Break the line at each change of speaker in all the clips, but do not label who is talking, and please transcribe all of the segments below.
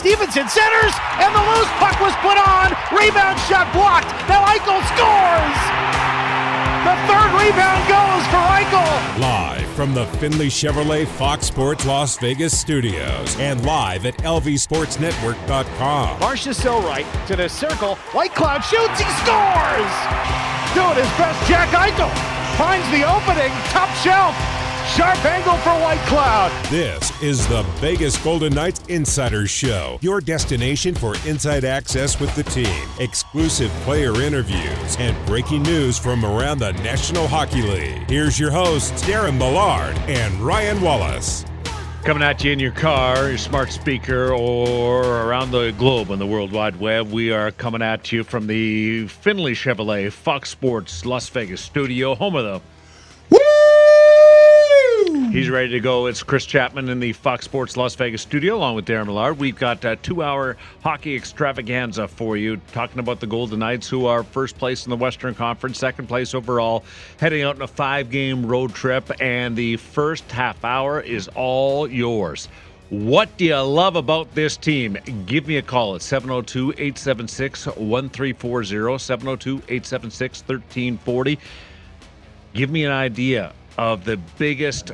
Stephenson centers, and the loose puck was put on. Rebound shot blocked. Now Eichel scores. The third rebound goes for Eichel.
Live from the Findlay Chevrolet Fox Sports Las Vegas studios and live at lvsportsnetwork.com.
Marcia right to the circle. Whitecloud shoots. He scores. Doing his best, Jack Eichel finds the opening. Top shelf. Sharp angle for Whitecloud.
This is the Vegas Golden Knights Insider Show, your destination for inside access with the team, exclusive player interviews, and breaking news from around the National Hockey League. Here's your hosts, Darren Millard and Ryan Wallace.
Coming at you in your car, your smart speaker, or around the globe on the World Wide Web, we are coming at you from the Findlay Chevrolet Fox Sports Las Vegas studio, home of the He's ready to go. It's Chris Chapman in the Fox Sports Las Vegas studio, along with Darren Millard. We've got a two-hour hockey extravaganza for you, talking about the Golden Knights, who are first place in the Western Conference, second place overall, heading out on a five-game road trip, and the first half hour is all yours. What do you love about this team? Give me a call at 702 876 1340, 702 876 1340. Give me an idea of the biggest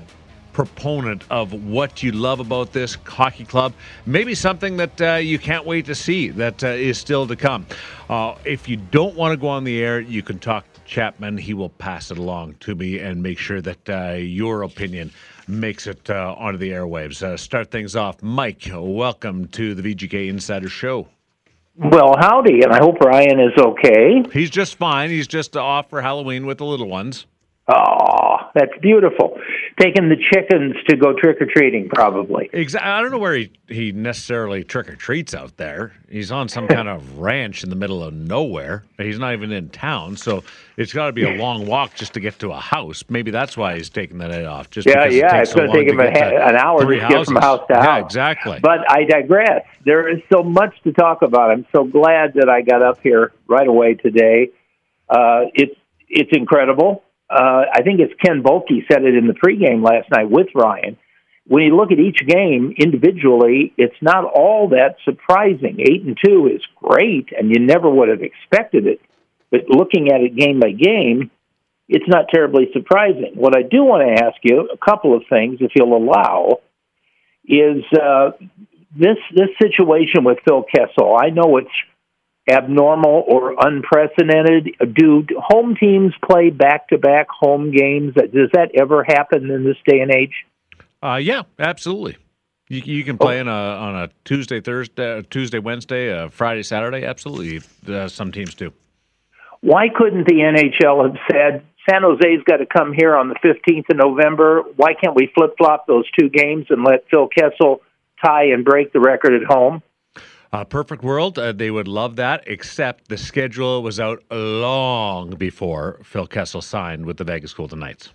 proponent of what you love about this hockey club. Maybe something that uh, you can't wait to see that uh, is still to come. Uh, if you don't want to go on the air, you can talk to Chapman. He will pass it along to me and make sure that uh, your opinion makes it uh, onto the airwaves. Uh, start things off. Mike, welcome to the VGK Insider Show.
Well, howdy, and I hope Ryan is okay.
He's just fine. He's just off for Halloween with the little ones.
Oh, that's beautiful taking the chickens to go trick or treating, probably.
Exactly. I don't know where he, he necessarily trick or treats out there. He's on some kind of ranch in the middle of nowhere. He's not even in town, so it's got to be a long walk just to get to a house. Maybe that's why he's taking the night off. Just
yeah, yeah.
It
it's going to take him an hour to get from house to house.
Yeah, exactly.
But I digress. There is so much to talk about. I'm so glad that I got up here right away today. Uh, it's it's incredible uh, I think it's Ken Boehlke said it in the pregame last night with Ryan. When you look at each game individually, it's not all that surprising. Eight and two is great, and you never would have expected it. But looking at it game by game, it's not terribly surprising. What I do want to ask you, a couple of things, if you'll allow, is uh, this this situation with Phil Kessel. I know it's abnormal or unprecedented? Do home teams play back to back home games? Does that ever happen in this day and age?
Uh, yeah, absolutely. You, you can play oh. on a on a Tuesday, Thursday, Tuesday, Wednesday, uh, Friday, Saturday. Absolutely, uh, some teams do.
Why couldn't the NHL have said San Jose's got to come here on the fifteenth of November? Why can't we flip flop those two games and let Phil Kessel tie and break the record at home?
Uh, perfect world, uh, they would love that, except the schedule was out long before Phil Kessel signed with the Vegas Golden Knights.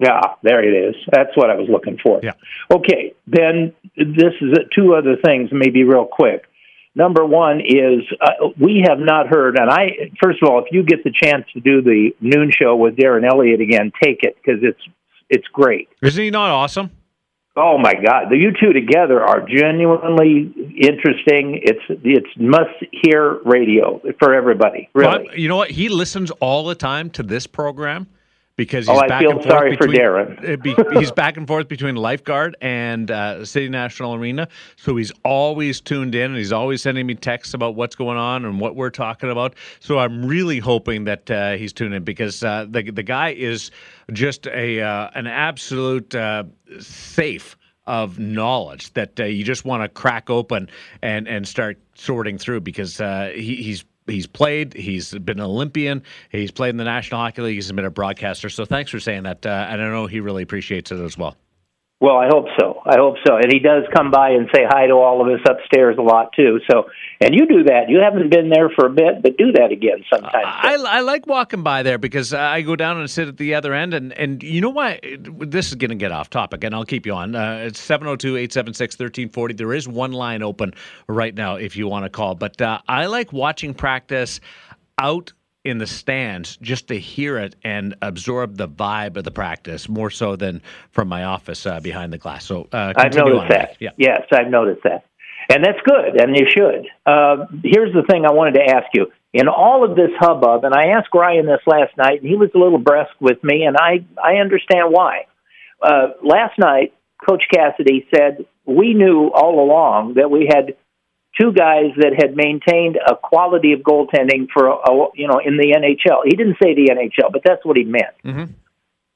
Yeah, there it is. That's what I was looking for.
Yeah.
Okay, then this is two other things, maybe real quick. Number one is uh, we have not heard, and I first of all, if you get the chance to do the noon show with Darren Eliot again, take it because it's it's great.
Isn't he not awesome?
Oh my God, the you two together are genuinely interesting. It's it's must hear radio for everybody. Really,
but you know what? He listens all the time to this program because
oh,
he's
oh,
back and forth
sorry
between,
for Darren.
Be, he's back and forth between Lifeguard and uh, City National Arena, so he's always tuned in and he's always sending me texts about what's going on and what we're talking about. So I'm really hoping that uh, he's tuned in because uh, the the guy is just a uh, an absolute uh, safe of knowledge that uh, you just want to crack open and and start sorting through because uh, he, he's he's played. He's been an Olympian. He's played in the National Hockey League. He's been a broadcaster. So thanks for saying that. Uh, and I know he really appreciates it as well.
Well, I hope so. I hope so. And he does come by and say hi to all of us upstairs a lot too. So, and you do that. You haven't been there for a bit, but do that again sometime.
I, I like walking by there because I go down and sit at the other end. And, and you know why? This is going to get off topic, and I'll keep you on. Uh, it's 702 876 1340. There is one line open right now if you want to call. But uh, I like watching practice out in the stands just to hear it and absorb the vibe of the practice more so than from my office uh, behind the glass. So uh,
I've noticed that.
Yeah.
Yes, I've noticed that. And that's good, and you should. Uh, here's the thing I wanted to ask you. In all of this hubbub, and I asked Ryan this last night, and he was a little brusque with me, and I, I understand why. Uh, last night, Coach Cassidy said, We knew all along that we had two guys that had maintained a quality of goaltending for, a, you know, in the NHL. He didn't say the NHL, but that's what he meant.
Mm-hmm.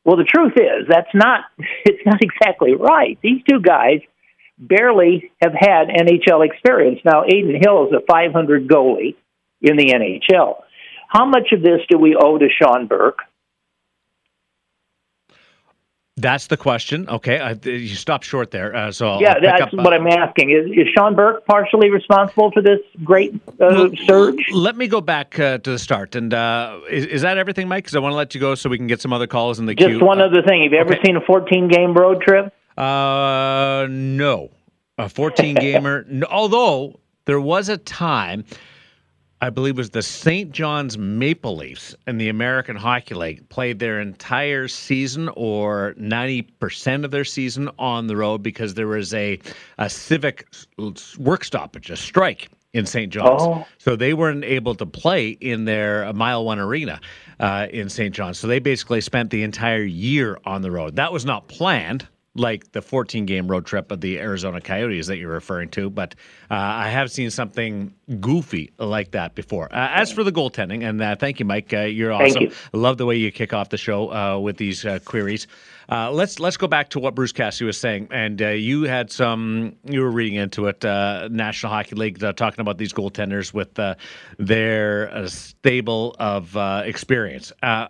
Well, the truth is that's not it's not exactly right. These two guys barely have had NHL experience. Now, Adin Hill is a 500 goalie in the NHL. How much of this do we owe to Sean Burke?
That's the question. Okay, I, you stopped short there. Uh, so
I'll, yeah, that's up, what uh, I'm asking. Is, is Sean Burke partially responsible for this great uh, well, surge?
Let me go back uh, to the start. And uh, is, is, that everything, Mike? Because I want to let you go so we can get some other calls in the
Just
queue.
Just one other thing. Have you ever okay. seen a 14 game road trip?
Uh, no, a 14 gamer. no, although there was a time I believe it was the St. John's Maple Leafs in the American Hockey League played their entire season or 90% of their season on the road because there was a, a civic work stoppage, a strike in St. John's. Oh. So they weren't able to play in their Mile One Arena uh, in St. John's. So they basically spent the entire year on the road. That was not planned like the 14 game road trip of the Arizona Coyotes that you're referring to, but uh, I have seen something goofy like that before. Uh, as for the goaltending, and uh, thank you, Mike. Uh, you're awesome.
You.
love the way you kick off the show uh, with these uh, queries. Uh, let's let's go back to what Bruce Cassidy was saying, and uh, you had some. You were reading into it, uh, National Hockey League, uh, talking about these goaltenders with uh, their uh, stable of experience. I,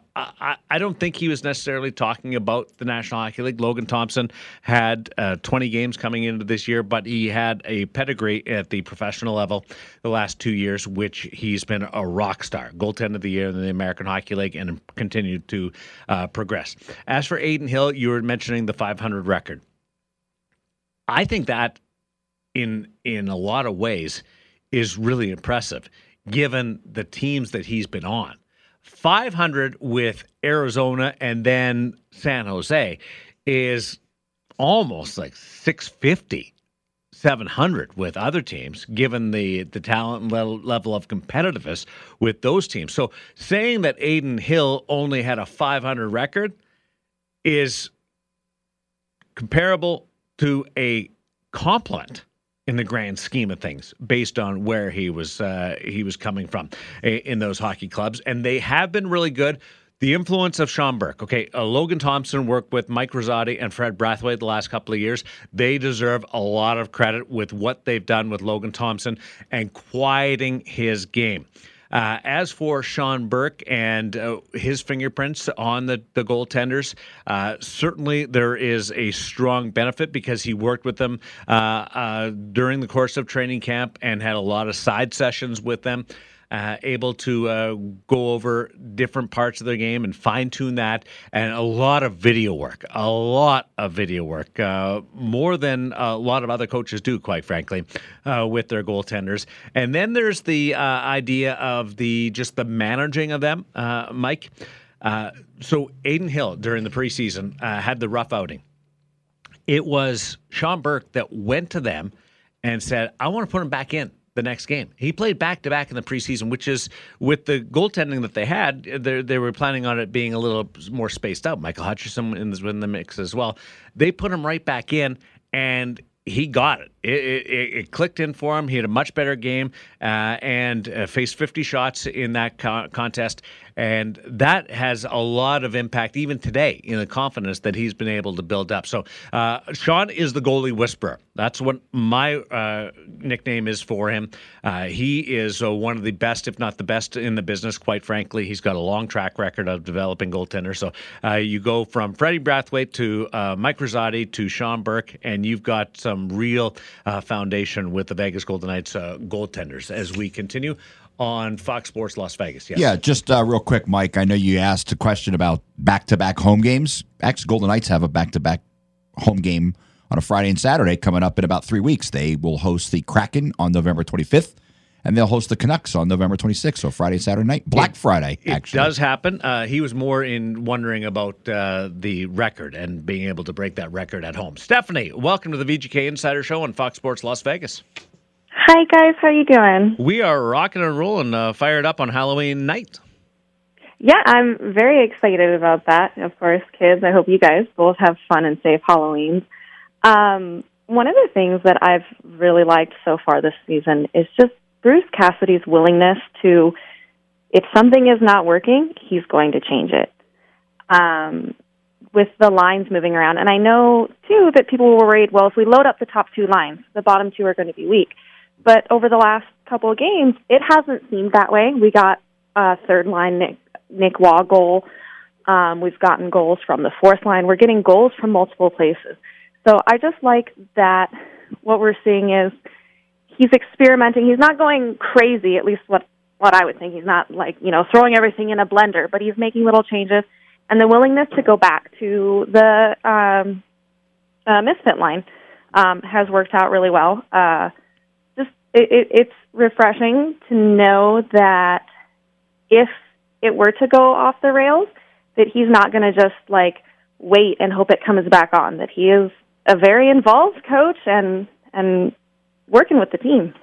I, don't think he was necessarily talking about the National Hockey League. Logan Thompson had 20 games coming into this year, but he had a pedigree at the professional level the last two years, which he's been a rock star, goaltender of the year in the American Hockey League, and continued to progress. As for Adin Hill you were mentioning the 500 record. I think that in in a lot of ways is really impressive given the teams that he's been on. 500 with Arizona and then San Jose is almost like 650 700 with other teams, given the the talent level, level of competitiveness with those teams. So saying that Adin Hill only had a 500 record is comparable to a compliment in the grand scheme of things, based on where he was uh, he was coming from in those hockey clubs, and they have been really good. The influence of Sean Burke. Okay, uh, Logan Thompson worked with Mike Rosati and Fred Brathwaite the last couple of years. They deserve a lot of credit with what they've done with Logan Thompson and quieting his game. Uh, as for Sean Burke and uh, his fingerprints on the, the goaltenders, uh, certainly there is a strong benefit because he worked with them uh, uh, during the course of training camp and had a lot of side sessions with them uh, able to uh, go over different parts of their game and fine tune that, and a lot of video work, a lot of video work, uh, more than a lot of other coaches do, quite frankly, uh, with their goaltenders. And then there's the uh, idea of the just the managing of them, uh, Mike. so Adin Hill during the preseason had the rough outing. It was Sean Burke that went to them and said, "I want to put him back in." The next game. He played back to back in the preseason, which is with the goaltending that they had. They, were planning on it being a little more spaced out. Michael Hutchinson in the, in the mix as well. They put him right back in, and he got it. It, it. it, clicked in for him. He had a much better game uh, and uh, faced 50 shots in that co- contest. And that has a lot of impact, even today, in the confidence that he's been able to build up. So, uh, Sean is the goalie whisperer. That's what my uh, nickname is for him. Uh, he is uh, one of the best, if not the best, in the business, quite frankly. He's got a long track record of developing goaltenders. So, uh, you go from Freddie Brathwaite to uh, Mike Rosati to Sean Burke, and you've got some real foundation with the Vegas Golden Knights goaltenders as we continue on Fox Sports Las Vegas. Yes.
Yeah, just uh, real quick, Mike. I know you asked a question about back to back home games. Actually, Golden Knights have a back to back home game on a Friday and Saturday coming up in about three weeks. They will host the Kraken on November 25th. And they'll host the Canucks on November 26th, so Friday, Saturday night, Black
it,
Friday.
It
actually,
does happen. Uh, he was more in wondering about uh, the record and being able to break that record at home. Stephanie, welcome to the VGK Insider Show on Fox Sports Las Vegas.
Hi guys, how you doing?
We are rocking and rolling, uh, fired up on Halloween night.
Yeah, I'm very excited about that. Of course, kids. I hope you guys both have fun and safe Halloweens. Um, one of the things that I've really liked so far this season is just Bruce Cassidy's willingness to, if something is not working, he's going to change it. Um, with the lines moving around, and I know too that people were worried. Well, if we load up the top two lines, the bottom two are going to be weak. But over the last couple of games, it hasn't seemed that way. We got a third line Nick, Nick Roy goal. Um, we've gotten goals from the fourth line. We're getting goals from multiple places. So I just like that what we're seeing is he's experimenting. He's not going crazy, at least what what I would think. He's not like, you know, throwing everything in a blender, but he's making little changes and the willingness to go back to the um uh, misfit line um has worked out really well. Uh it, it it's refreshing to know that if it were to go off the rails, that he's not going to just like wait and hope it comes back on. That he is a very involved coach and and working with the team.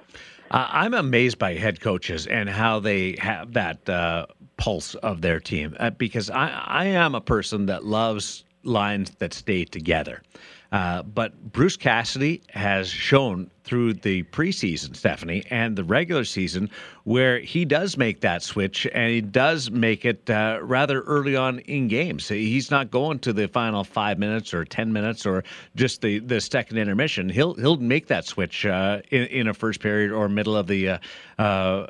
Uh, I'm amazed by head coaches and how they have that uh, pulse of their team uh, because I, I am a person that loves lines that stay together. Uh, but Bruce Cassidy has shown through the preseason, Stephanie, and the regular season, where he does make that switch and he does make it uh, rather early on in games. He's not going to the final five minutes or ten minutes or just the, the second intermission. He'll he'll make that switch uh, in, in a first period or middle of the uh, uh,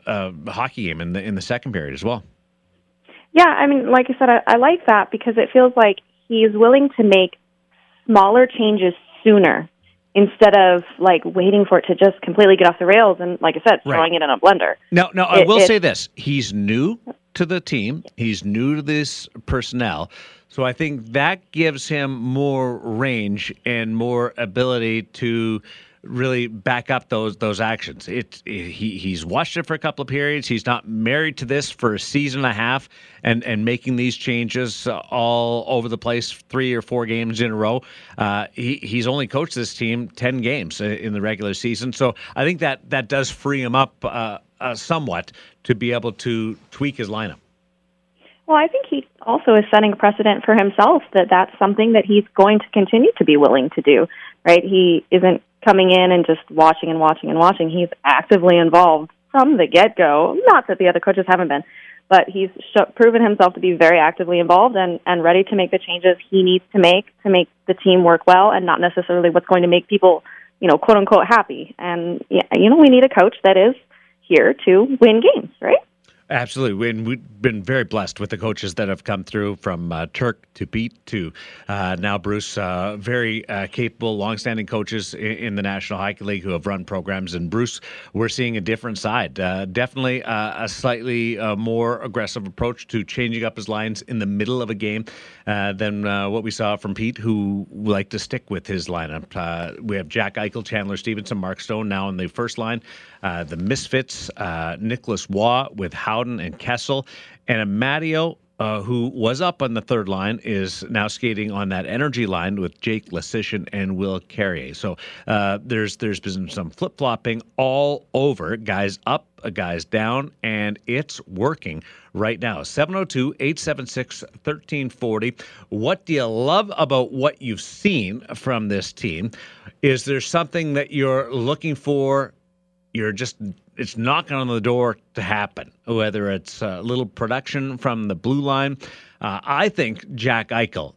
uh, hockey game in the in the second period as well.
Yeah, I mean, like I said, I, I like that because it feels like he's willing to make smaller changes sooner instead of like waiting for it to just completely get off the rails and like I said, throwing right. it in a blender.
Now, now I will say this: he's new to the team. He's new to this personnel. So I think that gives him more range and more ability to really back up those those actions. It, he he's watched it for a couple of periods. He's not married to this for a season and a half, and and making these changes all over the place, three or four games in a row. Uh, he he's only coached this team ten games in the regular season, so I think that that does free him up uh, uh, somewhat to be able to tweak his lineup.
Well, I think he also is setting a precedent for himself that that's something that he's going to continue to be willing to do. Right? He isn't coming in and just watching and watching and watching. He's actively involved from the get go. Not that the other coaches haven't been, but he's sh- proven himself to be very actively involved and, and ready to make the changes he needs to make to make the team work well and not necessarily what's going to make people, you know, quote unquote happy. And, yeah, you know, we need a coach that is here to win games, right?
Absolutely, and we've been very blessed with the coaches that have come through from uh, Turk to Pete to uh, now Bruce. Uh, very uh, capable, longstanding coaches in, in, the National Hockey League who have run programs. And Bruce, we're seeing a different side. Uh, definitely uh, a slightly more aggressive approach to changing up his lines in the middle of a game than what we saw from Pete, who liked to stick with his lineup. we have Jack Eichel, Chandler Stephenson, Mark Stone now in the first line. the Misfits, Nicolas Roy with How Howden and Kessel. And Amadio, uh, who was up on the third line, is now skating on that energy line with Jake Leschyshyn and Will Carrier. So uh, there's there's been some flip flopping all over. Guys up, guys down, and it's working right now. 702 876 1340. What do you love about what you've seen from this team? Is there something that you're looking for? You're just it's knocking on the door to happen, whether it's a little production from the blue line. Uh, I think Jack Eichel,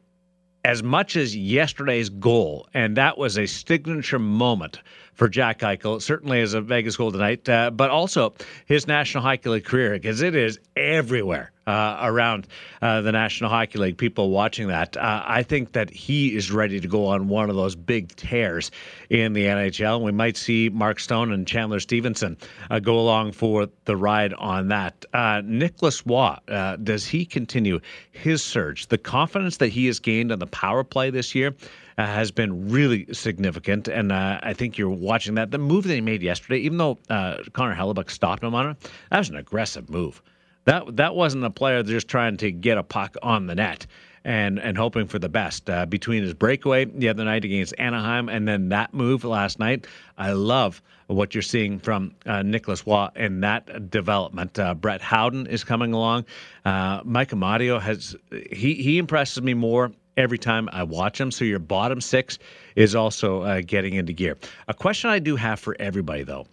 as much as yesterday's goal, and that was a signature moment for Jack Eichel, certainly as a Vegas Golden Knight, uh, but also his National Hockey League career, because it is everywhere uh, around uh, the National Hockey League, people watching that. Uh, I think that he is ready to go on one of those big tears in the NHL. We might see Mark Stone and Chandler Stephenson uh, go along for the ride on that. Uh, Nicolas Roy, uh, does he continue his surge? The confidence that he has gained on the power play this year. Uh, has been really significant, and uh, I think you're watching that. The move that he made yesterday, even though uh, Connor Hellebuyck stopped him on it, that was an aggressive move. That that wasn't a player just trying to get a puck on the net. and and hoping for the best. Uh, between his breakaway the other night against Anaheim and then that move last night, I love what you're seeing from uh, Nicolas Roy in that development. Uh, Brett Howden is coming along. Uh, Mike Amadio has he he impresses me more every time I watch them. So your bottom six is also uh, getting into gear. A question I do have for everybody though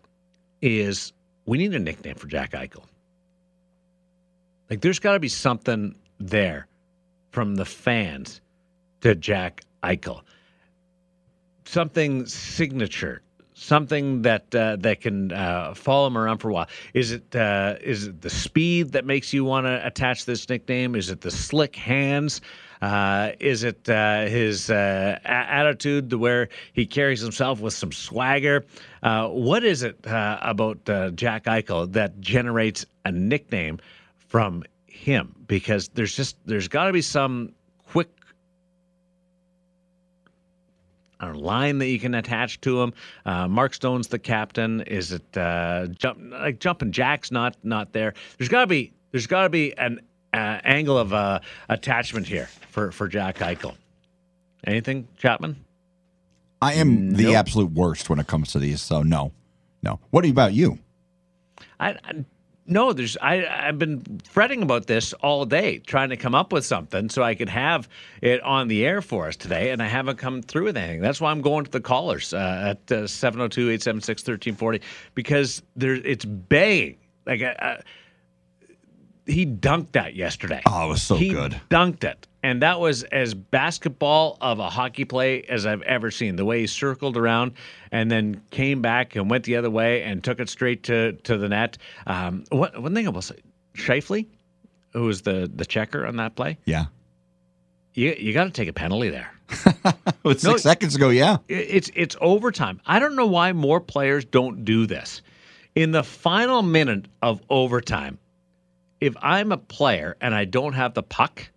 is we need a nickname for Jack Eichel. Like there's got to be something there from the fans to Jack Eichel. Something signature, something that uh, that can uh, follow him around for a while. Is it uh, is it the speed that makes you want to attach this nickname? Is it the slick hands? Uh, is it uh, his uh, a- attitude to where he carries himself with some swagger? Uh, what is it uh, about uh, Jack Eichel that generates a nickname from him? Because there's just there's got to be some quick line that you can attach to him. Uh, Mark Stone's the captain. Is it uh, jump like jumping jacks? Not not there. There's got to be there's got to be an uh, angle of uh, attachment here for for Jack Eichel. Anything, Chapman?
I am the
Nope.
absolute worst when it comes to these. So no, no. What about you?
I, I no, there's I I've been fretting about this all day, trying to come up with something so I could have it on the air for us today, and I haven't come through with anything. That's why I'm going to the callers uh, at uh, 702-876-1340 because there it's begging. Like uh, he dunked that yesterday.
Oh, it was so
he
good.
Dunked it. And that was as basketball of a hockey play as I've ever seen. The way he circled around and then came back and went the other way and took it straight to, to the net. Um, one, one thing I will say, Scheifele, who was the, the checker on that play,
Yeah.
you, you got to take a penalty there.
With
No,
six seconds ago, yeah.
It- It's it's overtime. I don't know why more players don't do this. In the final minute of overtime, if I'm a player and I don't have the puck,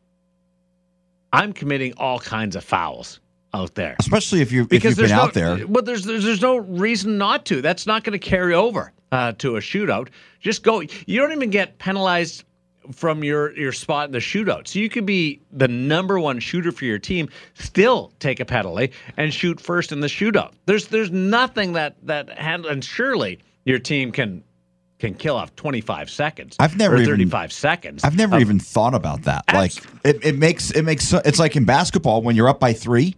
I'm committing all kinds of fouls out there.
Especially if you if
Because
you've been
no,
out there.
Well, there's, there's there's no reason not to. That's not going to carry over uh, to a shootout. Just go. You don't even get penalized from your your spot in the shootout. So you could be the number one shooter for your team, still take a penalty and shoot first in the shootout. There's there's nothing that that hand and surely your team can can kill off 25 seconds.
I've never even-
35 seconds.
I've never
of-
even thought about that.
Abs-
Like it, it makes it makes it's like in basketball when you're up by three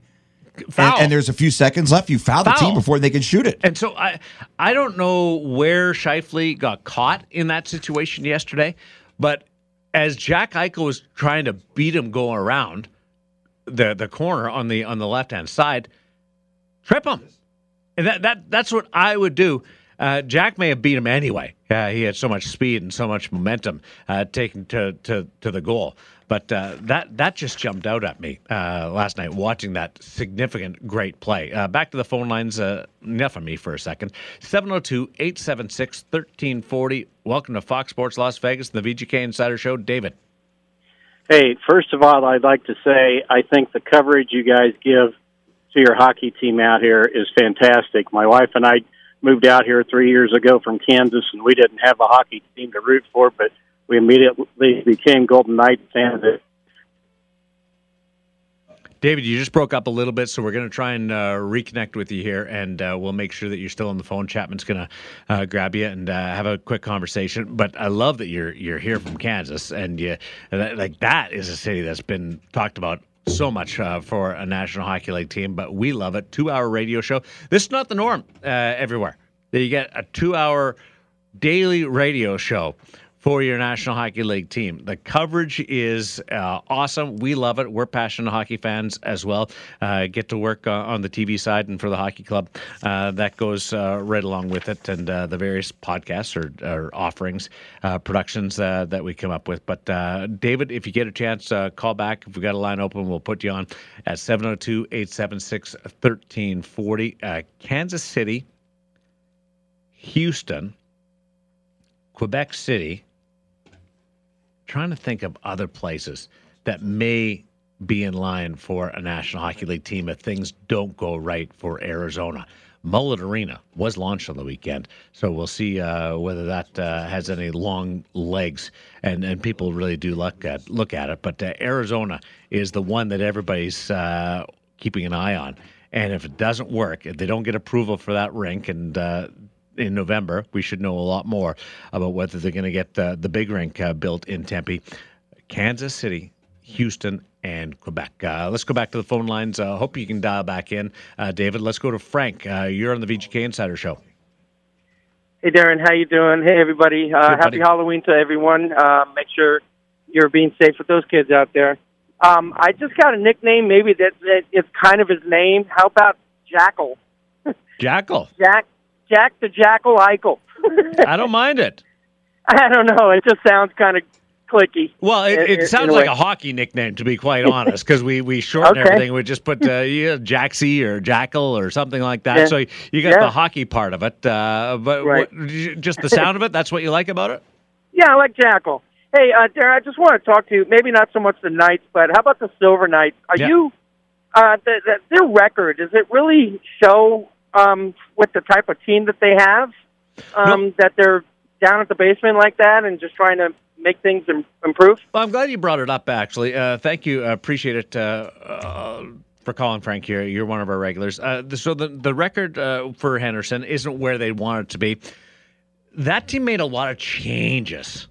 and,
foul.
and there's a few seconds left, you foul the team before they can shoot it.
And so I I don't know where Scheifele got caught in that situation yesterday, but as Jack Eichel was trying to beat him going around the the corner on the on the left hand side, trip him. And that, that that's what I would do. Uh, Jack may have beat him anyway. Uh, he had so much speed and so much momentum uh, taken to, to, to the goal. But uh, that that just jumped out at me uh, last night watching that significant, great play. Uh, back to the phone lines. Uh, enough of me for a second. 702 876 1340. Welcome to Fox Sports Las Vegas, and the VGK Insider Show. David.
Hey, first of all, I'd like to say I think the coverage you guys give to your hockey team out here is fantastic. My wife and I moved out here three years ago from Kansas, and we didn't have a hockey team to root for, but we immediately became Golden Knights fans.
David, you just broke up a little bit, so we're going to try and uh, reconnect with you here, and uh, we'll make sure that you're still on the phone. Chapman's going to uh, grab you and uh, have a quick conversation. But I love that you're you're here from Kansas, and you like that is a city that's been talked about so much uh, for a National Hockey League team. But we love it. Two hour radio show. This is not the norm uh, everywhere. That you get a two hour daily radio show for your National Hockey League team. The coverage is uh, awesome. We love it. We're passionate hockey fans as well. Uh, get to work uh, on the TV side and for the hockey club. Uh, that goes uh, right along with it and uh, the various podcasts or, or offerings, productions that we come up with. But David, if you get a chance, call back. If we got a line open, we'll put you on at 702 876 1340. Uh, Kansas City, Houston, Quebec City. Trying to think of other places that may be in line for a National Hockey League team if things don't go right for Arizona. Mullet Arena was launched on the weekend, so we'll see uh, whether that uh, has any long legs, and, and people really do look at look at it. But uh, Arizona is the one that everybody's uh, keeping an eye on, and if it doesn't work, if they don't get approval for that rink, and uh, in November, we should know a lot more about whether they're going to get the, the big rink uh, built in Tempe. Kansas City, Houston, and Quebec. Uh, let's go back to the phone lines. Uh, hope you can dial back in, uh, David. Let's go to Frank. Uh, you're on the VGK Insider Show.
Hey, Darren, how you doing? Hey, everybody. Uh,
Good,
happy. Halloween to everyone. Uh, make sure you're being safe with those kids out there. Um, I just got a nickname, maybe that, that is kind of his name. How about Jackal?
Jackal.
Jack, Jack the Jackal Eichel.
I don't mind it.
I don't know. It just sounds kind of clicky.
Well, it, it
in
sounds
a
like
way.
a hockey nickname, to be quite honest, because we, we shorten
Okay.
everything. We just put uh, yeah, Jaxie or Jackal or something like that.
Yeah.
So you got
Yeah.
the hockey part of it. Uh, but
Right.
what, just the sound of it, that's what you like about it?
Yeah, I like Jackal. Hey, uh, Darren, I just want to talk to you. Maybe not so much the Knights, but how about the Silver Knights? Are
Yeah.
you uh, the, the, their record? Does it really show um, with the type of team that they have um,
No.
that they're down at the basement like that and just trying to make things Im- improve?
Well, I'm glad you brought it up, actually. Uh, thank you. I appreciate it. Uh, uh, for calling Frank here, you're one of our regulars. Uh, so the the record uh, for Henderson isn't where they want it to be. That team made a lot of changes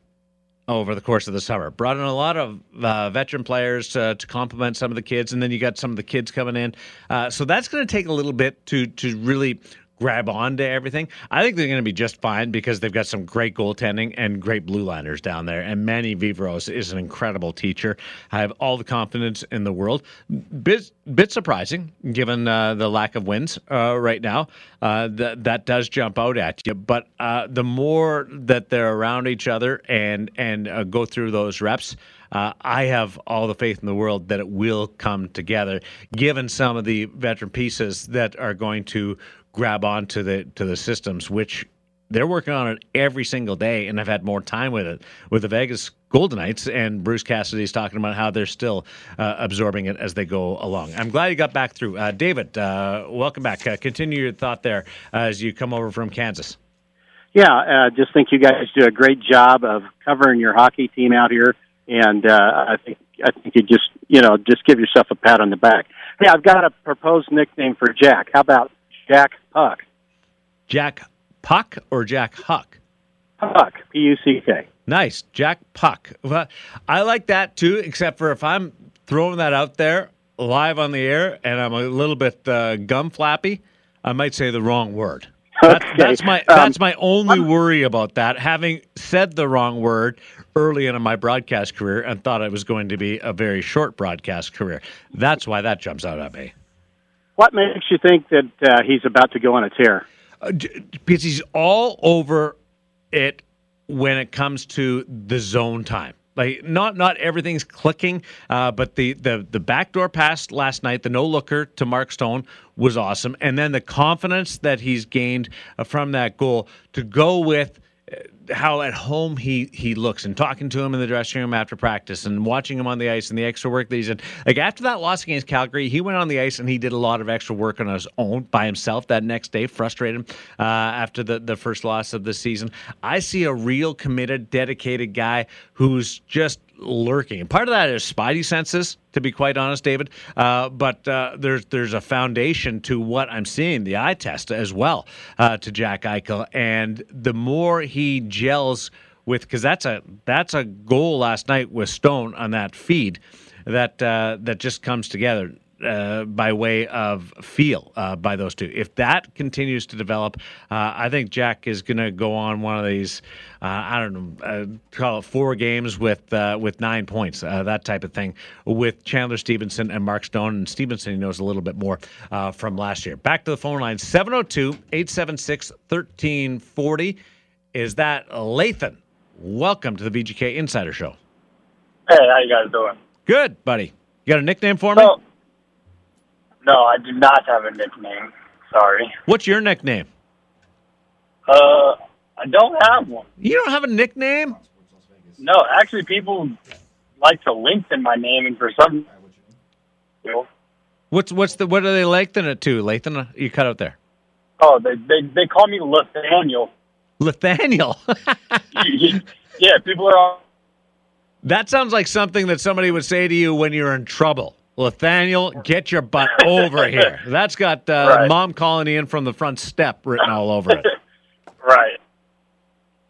over the course of the summer. Brought in a lot of uh, veteran players to complement some of the kids, and then you got some of the kids coming in. Uh, so that's going to take a little bit to to really grab on to everything. I think they're going to be just fine because they've got some great goaltending and great blue liners down there. And Manny Viveiros is an incredible teacher. I have all the confidence in the world. Bit, bit surprising given uh, the lack of wins uh, right now. Uh, that that does jump out at you. But uh, the more that they're around each other and and uh, go through those reps. Uh, I have all the faith in the world that it will come together, given some of the veteran pieces that are going to grab onto the to the systems, which they're working on it every single day, and I've had more time with it with the Vegas Golden Knights. And Bruce Cassidy's talking about how they're still uh, absorbing it as they go along. I'm glad you got back through, uh, David. Uh, welcome back. Uh, continue your thought there as you come over from Kansas.
Yeah, uh, just think you guys do a great job of covering your hockey team out here, and uh, I think I think you just you know just give yourself a pat on the back. Hey, I've got a proposed nickname for Jack. How about Jack Puck?
Jack Puck or Jack Huck?
Puck, P U C K.
Nice, Jack Puck. Well, I like that too, except for if I'm throwing that out there live on the air and I'm a little bit uh, gum flappy, I might say the wrong word. That's,
Okay.
that's my
Um,
that's my only worry about that. Having said the wrong word early in my broadcast career and thought it was going to be a very short broadcast career, that's why that jumps out at me.
What makes you think that uh, he's about to go on a tear?
Uh, because he's all over it when it comes to the zone time. Like not not everything's clicking, uh, but the, the the backdoor pass last night, the no looker to Mark Stone was awesome, and then the confidence that he's gained uh, from that goal to go with how at home he he looks and talking to him in the dressing room after practice and watching him on the ice and the extra work that he's in. Like after that loss against Calgary, he went on the ice and he did a lot of extra work on his own by himself that next day, frustrated uh, after the, the first loss of the season. I see a real committed, dedicated guy who's just lurking. And part of that is spidey senses, to be quite honest, David. Uh, but uh, there's there's a foundation to what I'm seeing, the eye test as well, uh, to Jack Eichel. And the more he gels with, because that's a that's a goal last night with Stone on that feed that uh, that just comes together. Uh, by way of feel uh, by those two. If that continues to develop, uh, I think Jack is going to go on one of these. Uh, I don't know, uh, call it four games with uh, with nine points, uh, that type of thing, with Chandler Stephenson and Mark Stone. And Stephenson he knows a little bit more uh, from last year. Back to the phone line 702 876 1340. Is that Lathan? Welcome to the VGK Insider Show.
Hey, how you guys doing?
Good, buddy. You got a nickname for me?
No, I do not have a nickname. Sorry.
What's your nickname?
Uh, I don't have one.
You don't have a nickname?
No, actually, people like to lengthen my name, and for some, you know,
What's what's the what are they lengthening it to, Lathan? You cut out there.
Oh, they they they call me Nathaniel.
Nathaniel.
yeah, people are. All,
that sounds like something that somebody would say to you when you're in trouble. Nathaniel, get your butt over here. That's got uh,
Right.
mom calling in from the front step written all over it.
right.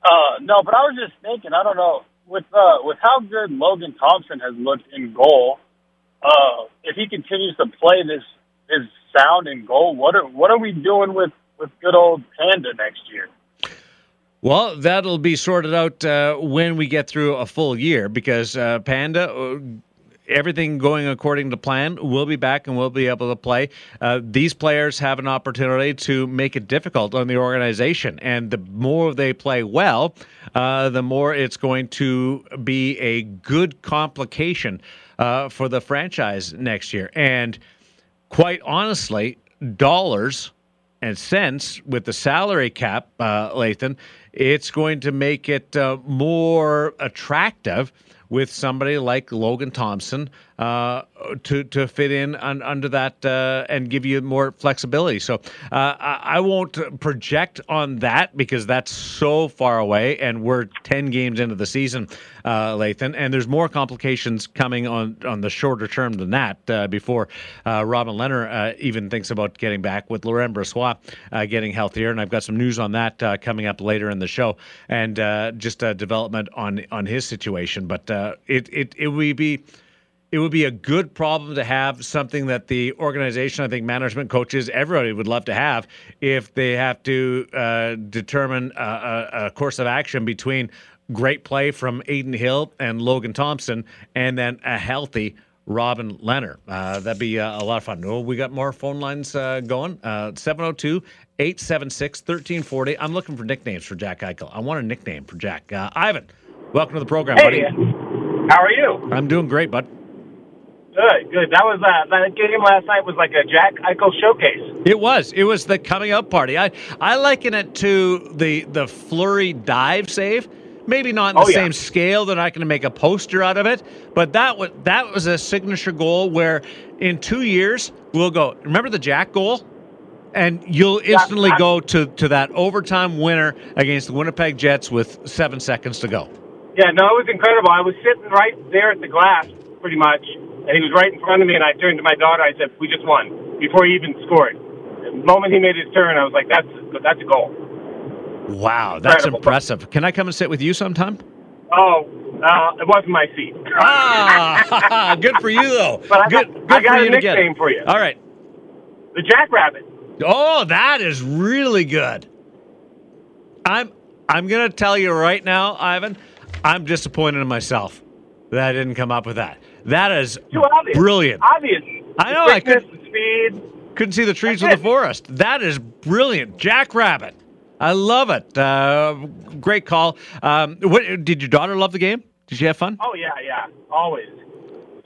Uh, no, but I was just thinking. I don't know with uh, with how good Logan Thompson has looked in goal. Uh, if he continues to play this his sound in goal, what are what are we doing with with good old Panda next year?
Well, that'll be sorted out uh, when we get through a full year because uh, Panda, uh, everything going according to plan, we'll be back and we'll be able to play. Uh, these players have an opportunity to make it difficult on the organization. And the more they play well, uh, the more it's going to be a good complication uh, for the franchise next year. And quite honestly, dollars and cents with the salary cap, uh, Lathan, it's going to make it uh, more attractive with somebody like Logan Thompson uh, to to fit in un, under that uh, and give you more flexibility. So uh, I, I won't project on that because that's so far away, and we're ten games into the season, uh, Lathan, and there's more complications coming on on the shorter term than that uh, before Robin Lehner even thinks about getting back with Laurent Brossoit getting healthier, and I've got some news on that coming up later in the show, and just a development on on his situation. But it it it would be it would be a good problem to have something that the organization, I think management coaches, everybody would love to have if they have to uh, determine a, a, a course of action between great play from Adin Hill and Logan Thompson and then a healthy Robin Lehner. Uh, that'd be uh, a lot of fun. Oh, we got more phone lines uh, going. 702 876 1340. I'm looking for nicknames for Jack Eichel. I want a nickname for Jack. Uh, Ivan, welcome to the program, buddy.
Hey, how are you?
I'm doing great, bud.
Good, good. That was uh, that game last night was like a Jack Eichel showcase.
It was. It was the coming up party. I I liken it to the the Fleury dive save. Maybe not in the
Oh, yeah.
same scale. They're not going to make a poster out of it, but that was that was a signature goal where in two years we'll go. Remember the Jack goal, and you'll instantly go to to that overtime winner against the Winnipeg Jets with seven seconds to go.
Yeah, no, it was incredible. I was sitting right there at the glass, pretty much, and he was right in front of me. And I turned to my daughter. I said, "We just won!" Before he even scored. The moment he made his turn, I was like, "That's that's a goal."
Wow, that's
Incredible.
impressive. Can I come and sit with you sometime?
Oh, uh, it wasn't my seat.
Ah, good for you though.
But I
good,
got-
good
I got
for
a
you to get it.
nickname for you.
All right.
The Jackrabbit.
Oh, that is really good. I'm I'm gonna tell you right now, Ivan. I'm disappointed in myself that I didn't come up with that. That is
Too obvious.
brilliant.
Obvious.
I know, I
Quickness, the speed.
Couldn't see the trees
That's
of the forest. That is brilliant, Jackrabbit. I love it. Uh, great call. Um, what did your daughter love the game? Did she have fun?
Oh yeah, yeah, always.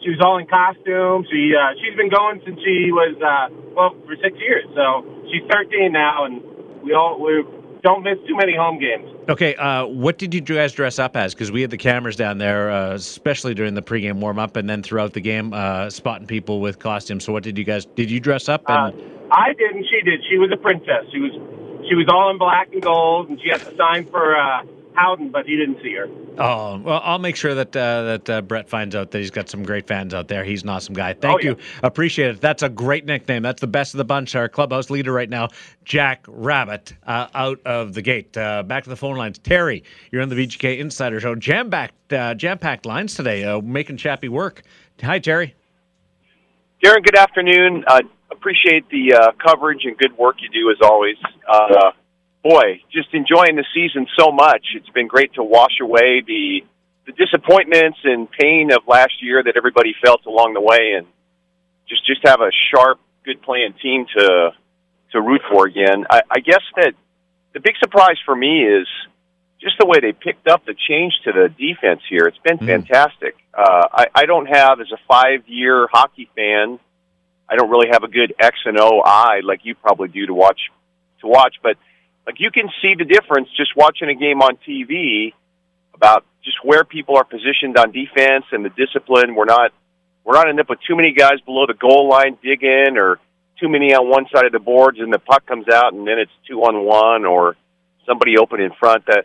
She was all in costume. She uh, she's been going since she was uh, well for six years. So she's 13 now, and we all we don't miss too many home games.
Okay, uh, what did you guys dress up as? Because we had the cameras down there, uh, especially during the pregame warm up, and then throughout the game, uh, spotting people with costumes. So, what did you guys? Did you dress up?
Uh,
And
I didn't. She did. She was a princess. She was she was all in black and gold, and she had to sign for uh, Howden, but he didn't see her.
oh, well, I'll make sure that uh, that uh, Brett finds out that he's got some great fans out there. He's an awesome guy. Thank
Oh, yeah.
you, appreciate it. That's a great nickname. That's the best of the bunch. Our clubhouse leader right now, Jack Rabbit, uh, out of the gate. Uh, back to the phone lines. Terry, you're on the VGK Insider Show. Jam packed, uh, jam packed lines today, uh, making Chappie work. Hi, Terry.
Darren, good afternoon. Uh, appreciate the uh, coverage and good work you do as always. Boy, just enjoying the season so much. It's been great to wash away the the disappointments and pain of last year that everybody felt along the way, and just just have a sharp, good playing team to to root for again. I, I guess that the big surprise for me is just the way they picked up the change to the defense here. It's been fantastic. Uh, I, I don't have, as a five-year hockey fan, I don't really have a good X and O eye like you probably do to watch to watch, but like you can see the difference just watching a game on TV about just where people are positioned on defense and the discipline. We're not we're not ending up with too many guys below the goal line digging or too many on one side of the boards and the puck comes out and then it's two on one or somebody open in front. That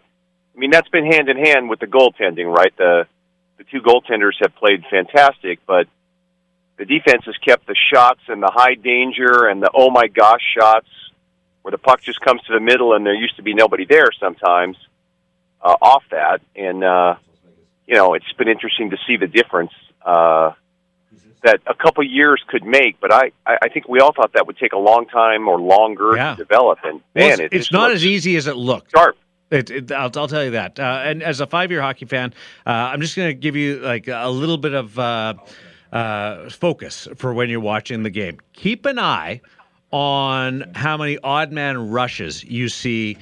I mean, that's been hand in hand with the goaltending, right? The the two goaltenders have played fantastic, but the defense has kept the shots and the high danger and the oh my gosh shots where the puck just comes to the middle and there used to be nobody there sometimes uh, off that. And uh, you know, it's been interesting to see the difference. Uh, that a couple years could make, but I, I think we all thought that would take a long time or longer
Yeah.
to develop. And
Well,
man,
it's,
it
it's not as easy as it looks.
sharp.
It, it, I'll, I'll tell you that. Uh, and as a five-year hockey fan, uh, I'm just going to give you like a little bit of uh, uh, focus for when you're watching the game. Keep an eye on how many odd man rushes you see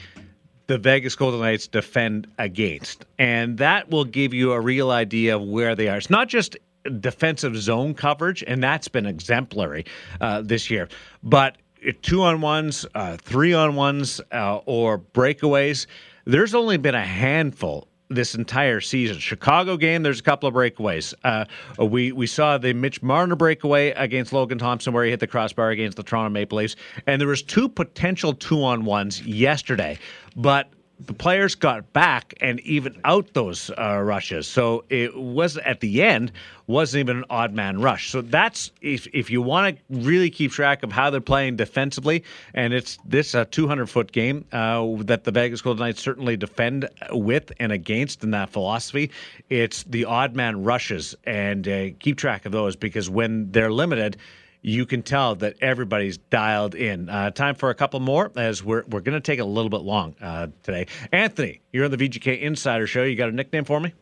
the Vegas Golden Knights defend against. And that will give you a real idea of where they are. It's not just defensive zone coverage, and that's been exemplary uh, this year, but two on ones, uh, three on ones, uh, or breakaways. There's only been a handful this entire season. Chicago game, there's a couple of breakaways. Uh, we we saw the Mitch Marner breakaway against Logan Thompson, where he hit the crossbar against the Toronto Maple Leafs, and there was two potential two on ones yesterday, but the players got back and even out those uh, rushes. So it was at the end wasn't even an odd man rush. So that's if if you want to really keep track of how they're playing defensively, and it's this a 200 foot game uh, that the Vegas Golden Knights certainly defend with and against in that philosophy. It's the odd man rushes and uh, keep track of those because when they're limited you can tell that everybody's dialed in. Uh, time for a couple more as we're we're going to take a little bit long uh, today. Anthony, you're on the VGK Insider Show. You got a nickname for me?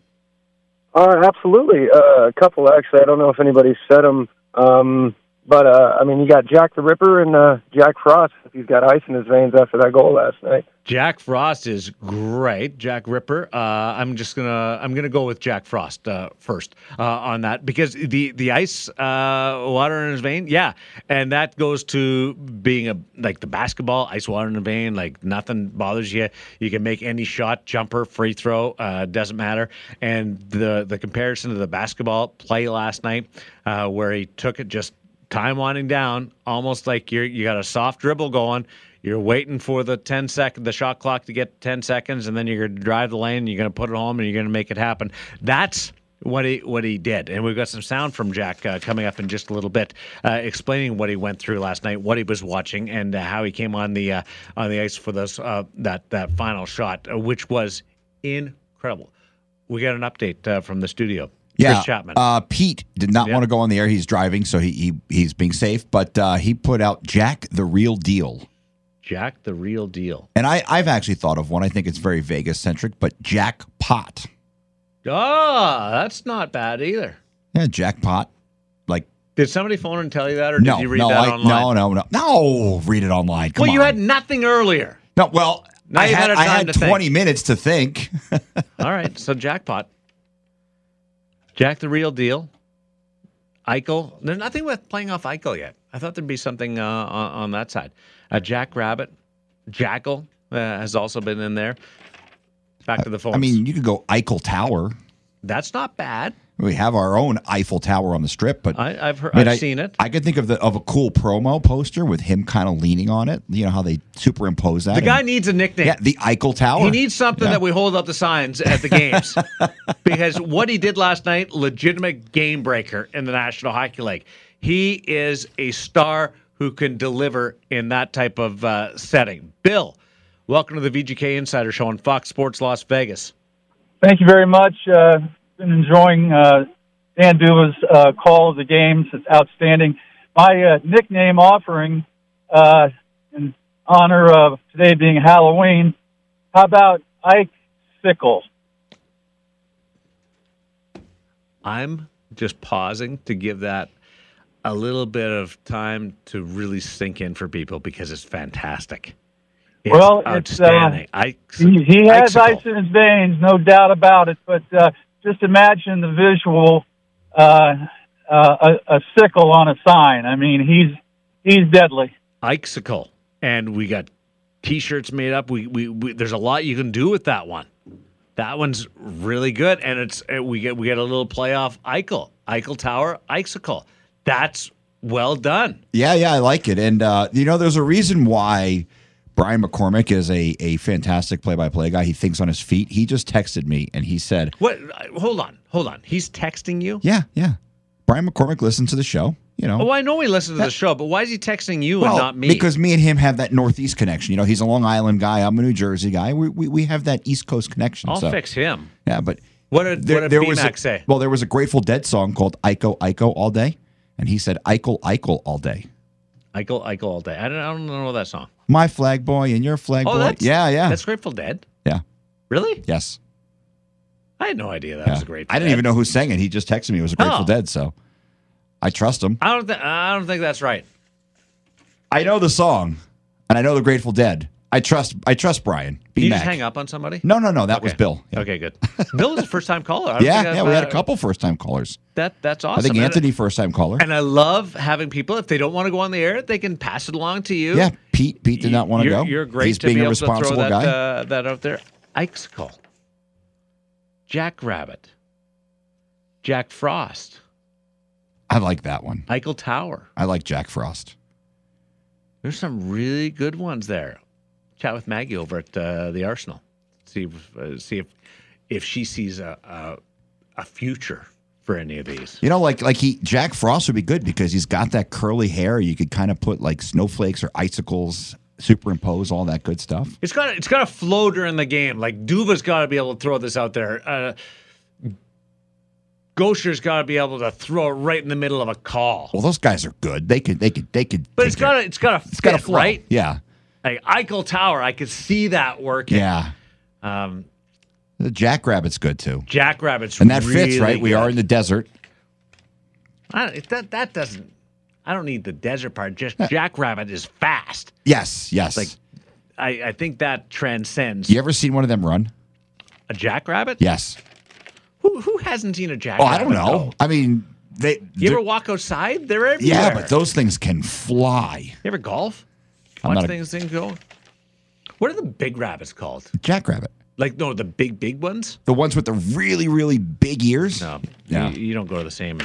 Uh, absolutely. Uh, a couple, actually. I don't know if anybody said them. Um, but, uh, I mean, you got Jack the Ripper and uh, Jack Frost. He's got ice in his veins after that goal last night.
Jack Frost is great. Jack Ripper. Uh, I'm just gonna I'm gonna go with Jack Frost uh, first uh, on that because the the ice uh, water in his vein, yeah, and that goes to being a like the basketball ice water in the vein, like nothing bothers you. You can make any shot, jumper, free throw, uh, doesn't matter. And the the comparison to the basketball play last night, uh, where he took it just time winding down, almost like you're you got a soft dribble going. You're waiting for the 10 second, the shot clock to get 10 seconds, and then you're going to drive the lane. And you're going to put it home, and you're going to make it happen. That's what he what he did, and we've got some sound from Jack uh, coming up in just a little bit, uh, explaining what he went through last night, what he was watching, and uh, how he came on the uh, on the ice for those uh, that that final shot, uh, which was incredible. We got an update uh, from the studio.
Yeah,
Chris Chapman.
Uh, Pete did not want to go on the air. He's driving, so he, he he's being safe. But uh, he put out Jack the Real Deal.
Jack the Real Deal.
And I, I've actually thought of one. I think it's very Vegas centric, but Jack Pot.
Oh, that's not bad either.
Yeah, jackpot. Like
Did somebody phone and tell you that, or did you read
no,
that
I,
online?
no, no, no, no. Read it online. Come
well, you
on.
had nothing earlier.
no. Well,
Now
I had,
had
I had
to think.
twenty minutes to think.
All right, so jackpot. Jack the real deal. Eichel. There's nothing with playing off Eichel yet. I thought there'd be something uh, on, on that side. Uh, Jack Rabbit. Jackal uh, has also been in there. Back to the phones.
I mean, you could go Eiffel Tower.
that's not bad.
We have our own Eiffel Tower on the strip, but
I, I've heard,
I mean,
I've
I-
seen it.
I could think of the of a cool promo poster with him kind of leaning on it. You know how they superimpose that.
The guy
and-
needs a nickname.
yeah, the Eiffel Tower.
He needs something
Yeah.
that we hold up the signs at the games. because what he did last night, legitimate game breaker in the National Hockey League. He is a star who can deliver in that type of uh, setting. Bill, welcome to the VGK Insider Show on Fox Sports Las Vegas.
Thank you very much. Uh, been enjoying uh, Dan D'Uva's uh, call of the games. It's outstanding. My uh, nickname offering uh, in honor of today being Halloween. How about Ike Sickle?
I'm just pausing to give that a little bit of time to really sink in for people because it's fantastic. It's
well, it's uh,
outstanding. I,
he, he has ice in his veins, no doubt about it. But uh, just imagine the visual: uh, uh, a, a sickle on a sign. I mean, he's he's deadly.
Icicle, and we got T-shirts made up. We, we we there's a lot you can do with that one. That one's really good, and it's we get we get a little playoff Eichel, Eichel Tower, Icicle. That's Well done.
Yeah, yeah, I like it. And uh, you know, there's a reason why Brian McCormick is a a fantastic play-by-play guy. He thinks on his feet. He just texted me and he said,
What? Hold on, hold on. He's texting you.
"Yeah, yeah." Brian McCormick listens to the show. You know,
Oh, I know he listens to the show, but why is he texting you
well,
and not me?
because me and him have that Northeast connection. You know, he's a Long Island guy. I'm a New Jersey guy. We we, we have that East Coast connection.
I'll
so.
fix him.
Yeah, but
What did, what did
was
BMAC
a,
say?
Well, there was a Grateful Dead song called "Iko Iko All Day," and he said "Eichel Eichel All Day."
Eichel, Eichel all day. I don't, I don't know that song.
My flag boy and your flag
oh,
boy.
that's
yeah, yeah,
That's Grateful Dead.
yeah.
Really?
Yes.
I had no idea that
Yeah.
was a Grateful.
I didn't
Dead.
even know who sang it. He just texted me. It was a Grateful
Oh.
Dead, so I trust him.
I don't. Th- I don't think that's right.
I know the song, and I know the Grateful Dead. I trust. I trust Brian.
Did you
B
just hang up on somebody?
No, no, no. That was Bill. Yeah,
Okay, good. Bill was a first time caller.
Yeah, yeah, we had a
uh,
couple first time callers.
That that's awesome.
I think Anthony first time caller.
And I love having people. If they don't want to go on the air, they can pass it along to you.
Yeah, Pete. Pete did not want to
you're,
go.
You're great
He's
to
being
be
a
able to throw
responsible
that
guy.
uh, that out there. Ike's call. Jack Rabbit. Jack Frost,
I like that one.
Eichel Tower.
I like Jack Frost.
There's some really good ones there. Chat with Maggie over at uh, the Arsenal. See if, uh, see if if she sees a, a a future for any of these.
You know, like like he Jack Frost would be good because he's got that curly hair. You could kind of put like snowflakes or icicles, superimpose all that good stuff.
It's got it's got a floater in the game. Like D'Uva's got to be able to throw this out there. Uh, Gosher's got to be able to throw it right in the middle of a call.
Well, those guys are good. They could they could they could.
But it's got to it's got a,
it's got a flow.
right?
Yeah,
Like Eichel Tower, I could see that working.
yeah.
Um,
The Jackrabbit's good too,
Jackrabbit's
and that fits
really
right. We are in the desert.
I that that doesn't. I don't need the desert part. Just Jackrabbit is fast.
Yes, yes.
Like I, I think that transcends
you ever seen one of them run?
a Jackrabbit.
Yes.
Who who hasn't seen a
Oh,
Jackrabbit?
I don't know.
go?
I mean, they.
You ever walk outside? They're everywhere.
yeah, but those things can fly.
You ever golf?
I'm
Watch
not a-
things things go. What are the big rabbits called?
Jackrabbit.
Like no, the big big ones.
The ones with the really really big ears.
No,
Yeah.
you, you don't go to the same.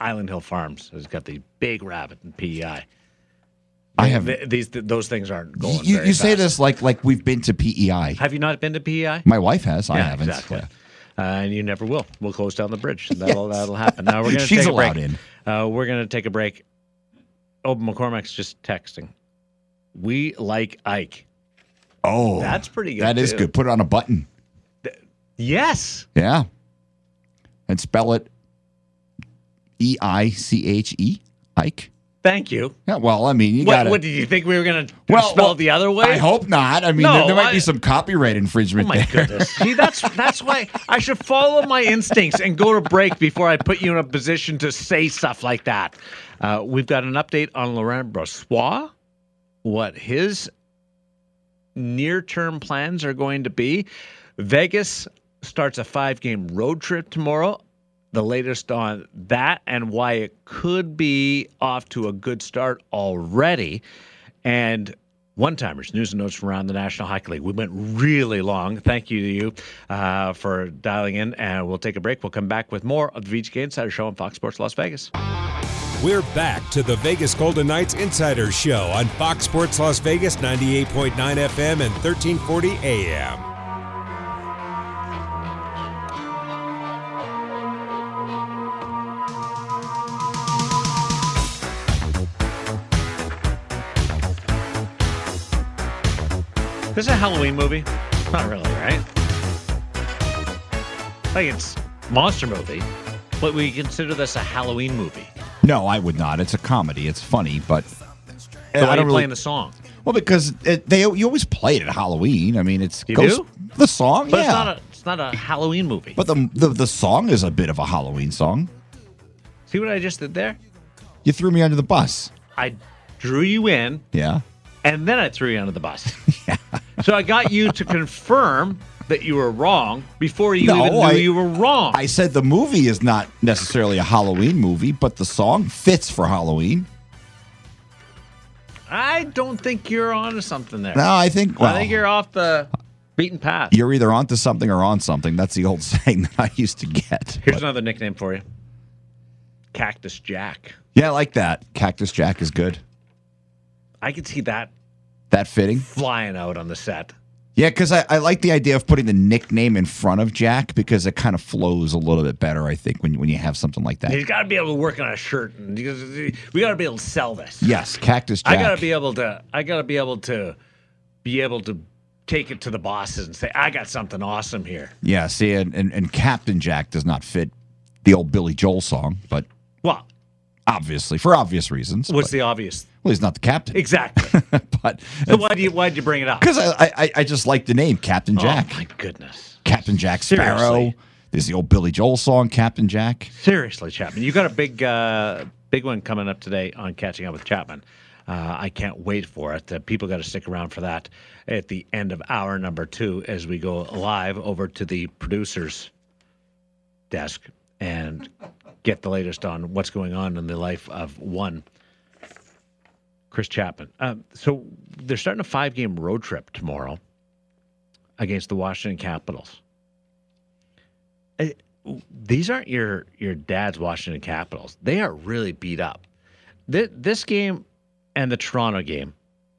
Island Hill Farms has got the big rabbit and PEI.
I have.
Th- these th- those things aren't going.
You, you say
fast.
this like like we've been to PEI.
Have you not been to PEI?
My wife has. I haven't.
exactly.
Yeah.
Uh, and you never will. We'll close down the bridge. That'll that'll happen. Now we're going to take a
allowed
break.
in.
Uh, we're going to take a break. Oh, McCormick's just texting. We like Ike.
Oh,
That's pretty good,
That is
too.
good. Put it on a button.
Yes.
Yeah. And spell it E I C H E. Ike.
Thank you.
Yeah. Well, I mean, you got
what did you think we were going to
Well,
spell
well,
it the other way?
I hope not. I mean,
No,
there, there might
I-
be some copyright
Oh
infringement
my
there.
goodness! See, that's that's why I should follow my instincts and go to break before I put you in a position to say stuff like that. Uh, we've got an update on Laurent Brossoit, what his near-term plans are going to be. Vegas starts a five-game road trip tomorrow. The latest on that and why it could be off to a good start already. And one timers, news and notes from around the National Hockey League. We went really long. Thank you to you uh, for dialing in. And we'll take a break. We'll come back with more of the VGK Insider Show on Fox Sports Las Vegas.
We're back to the Vegas Golden Knights Insider Show on Fox Sports Las Vegas 98.9 FM and 1340 AM.
This is a Halloween movie? Not really, right? Like it's monster movie, but we consider this a Halloween movie.
No, I would not. It's a comedy. It's funny, but
So
I
why are you
don't really.
playing the song?
well, because it, they you always play it at Halloween. I mean, it's
You
goes,
do?
the song,
But
yeah.
it's not a it's not a Halloween movie.
but the, the the song is a bit of a Halloween song.
See what I just did there?
You threw me under the bus.
I drew you in
Yeah.
and then I threw you under the bus. yeah. So I got you to confirm that you were wrong before you
No,
even knew
I-
you were wrong.
I said the movie is not necessarily a Halloween movie, but the song fits for Halloween.
I don't think you're onto something there.
No, I think well,
I think you're off the beaten path.
you're either onto something or on something. That's the old saying that I used to get.
Here's another nickname for you. Cactus Jack.
Yeah, I like that. Cactus Jack is good.
I could see that
That fitting.
flying out on the set.
Yeah, because I, I like the idea of putting the nickname in front of Jack because it kind of flows a little bit better, I think, when, when you have something like that.
He's got to be able to work on a shirt, and we got to be able to sell this.
Yes, Cactus Jack.
I got to be able to. I got to be able to be able to take it to the bosses and say, "I got something awesome here."
Yeah, see, and, and, and Captain Jack does not fit the old Billy Joel song, but
Well,
obviously, for obvious reasons.
what's
but-
the obvious?
well, he's not the captain.
Exactly.
but
so why do you why did you bring it up?
Because I, I I just like the name Captain Jack.
Oh my goodness.
Captain Jack Sparrow.
Seriously.
There's the old Billy Joel song, Captain Jack.
Seriously, Chapman, you got a big, uh, big one coming up today on catching up with Chapman. Uh, I can't wait for it. Uh, people got to stick around for that at the end of hour number two as we go live over to the producers' desk and get the latest on what's going on in the life of one Chris Chapman. Um, so they're starting a five-game road trip tomorrow against the Washington Capitals. Uh, these aren't your your dad's Washington Capitals. They are really beat up. This, this game and the Toronto game,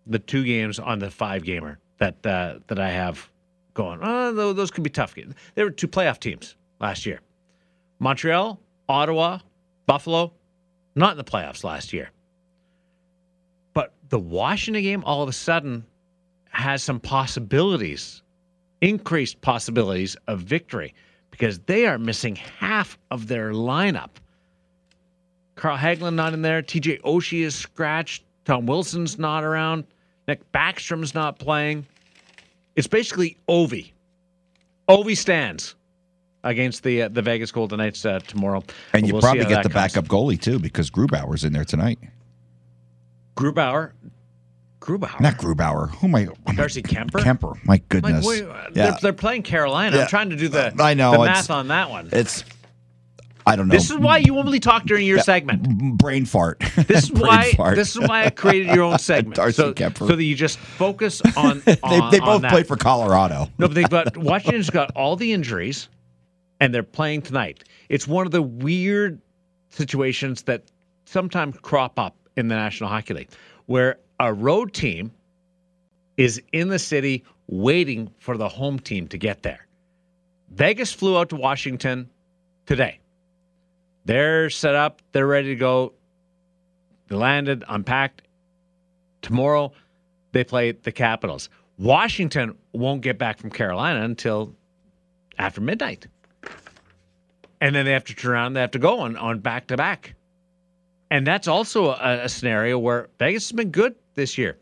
the two games on the five gamer that uh, that I have going. Oh, those could be tough games. They were two playoff teams last year. Montreal, Ottawa, Buffalo, not in the playoffs last year. But the Washington game all of a sudden has some possibilities, increased possibilities of victory because they are missing half of their lineup. Carl Hagelin not in there. TJ Oshie is scratched. Tom Wilson's not around. Nick Backstrom's not playing. It's basically Ovi. Ovi stands against the uh, the Vegas Golden Knights uh, tomorrow.
And you
We'll
probably get the
comes.
backup goalie too because Grubauer's in there tonight.
Grubauer. Grubauer.
Not Grubauer. Who am I?
Darcy Kuemper.
Kuemper. My goodness.
Like, wait, uh,
yeah.
they're, they're playing Carolina.
Yeah.
I'm trying to do the,
I know,
the math on that one.
It's. I don't know.
This is why you only talk during your segment.
brain fart.
This is
Brain
why.
fart.
This is why I created your own segment.
Darcy
so,
Kuemper.
so that you just focus on.
they
on
they
on
both played for Colorado.
No, but they got Washington's got all the injuries, and they're playing tonight. It's one of the weird situations that sometimes crop up in the National Hockey League, where a road team is in the city waiting for the home team to get there. Vegas flew out to Washington today. They're set up. They're ready to go. They landed, unpacked. Tomorrow, they play the Capitals. Washington won't get back from Carolina until after midnight. And then they have to turn around. They have to go on on back to back. And that's also a, a scenario where Vegas has been good this year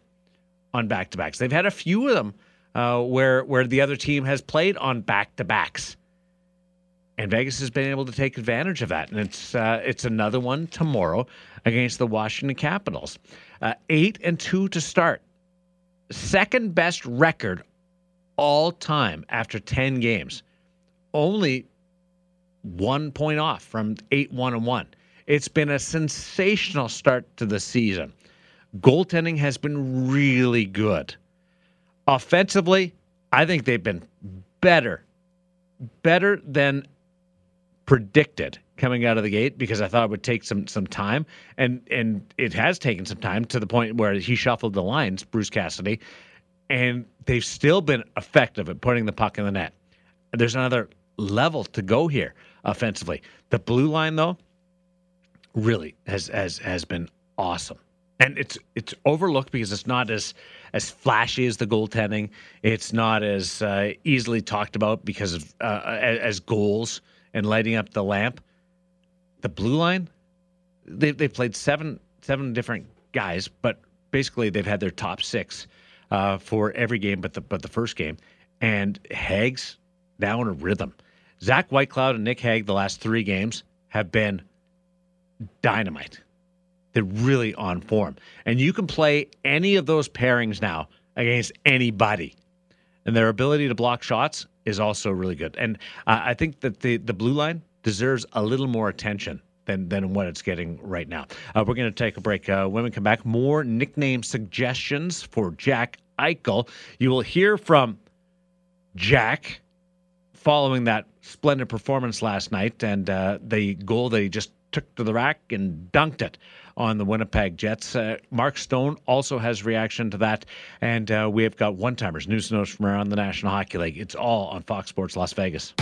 on back to backs. They've had a few of them uh, where where the other team has played on back to backs, and Vegas has been able to take advantage of that. And it's uh, it's another one tomorrow against the Washington Capitals. Uh, eight and two to start, second best record all time after ten games. Only one point off from eight one and one. It's been a sensational start to the season. Goaltending has been really good. Offensively, I think they've been better, better than predicted coming out of the gate because I thought it would take some some time, and and it has taken some time to the point where he shuffled the lines, Bruce Cassidy, and they've still been effective at putting the puck in the net. There's another level to go here offensively. The blue line, though, really has has has been awesome. And it's it's overlooked because it's not as as flashy as the goaltending. It's not as uh, easily talked about because of uh, as, goals and lighting up the lamp. The blue line, they they played seven seven different guys, but basically they've had their top six uh, for every game, but the but the first game. And Hags now in a rhythm. Zach Whitecloud and Nick Hague the last three games have been dynamite. They're really on form. And you can play any of those pairings now against anybody. And their ability to block shots is also really good. And uh, I think that the, the blue line deserves a little more attention than, than what it's getting right now. Uh, we're going to take a break. Uh, when we come back, more nickname suggestions for Jack Eichel. You will hear from Jack following that splendid performance last night and uh, the goal that he just took to the rack and dunked it on the Winnipeg Jets. Uh, Mark Stone also has reaction to that, and uh, we have got one timers news notes from around the National Hockey League. It's all on Fox Sports Las Vegas.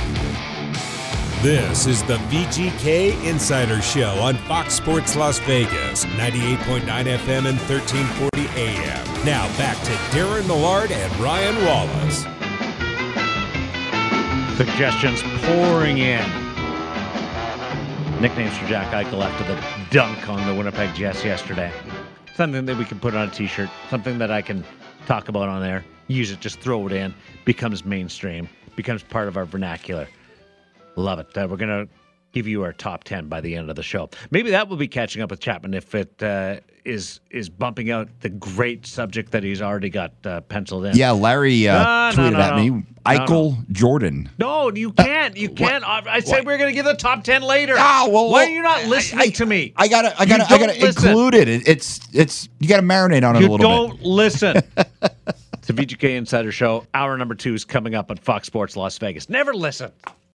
This is the VGK Insider Show on Fox Sports Las Vegas, 98.9 FM and 1340 AM. Now back to Darren Millard and Ryan Wallace.
Suggestions pouring in. Nicknames for Jack Eichel after the dunk on the Winnipeg Jets yesterday. Something that we can put on a t-shirt. Something that I can talk about on there. Use it, just throw it in. Becomes mainstream. Becomes part of our vernacular. Love it. Uh, we're gonna give you our top ten by the end of the show. Maybe that will be catching up with Chapman if it uh, is is bumping out the great subject that he's already got uh, penciled in.
Yeah, Larry uh,
No,
tweeted
no,
at
no.
me. Eichel Jordan.
No, you can't. You can't. I, I said we are going to give the top ten later.
Ah, well,
Why
well,
are you not listening to me?
I gotta, I gotta, I gotta include it. It- It's, it's. You gotta marinate on it
You
a little bit.
don't listen. it's a VGK Insider Show. Hour number two is coming up on Fox Sports Las Vegas. Never listen.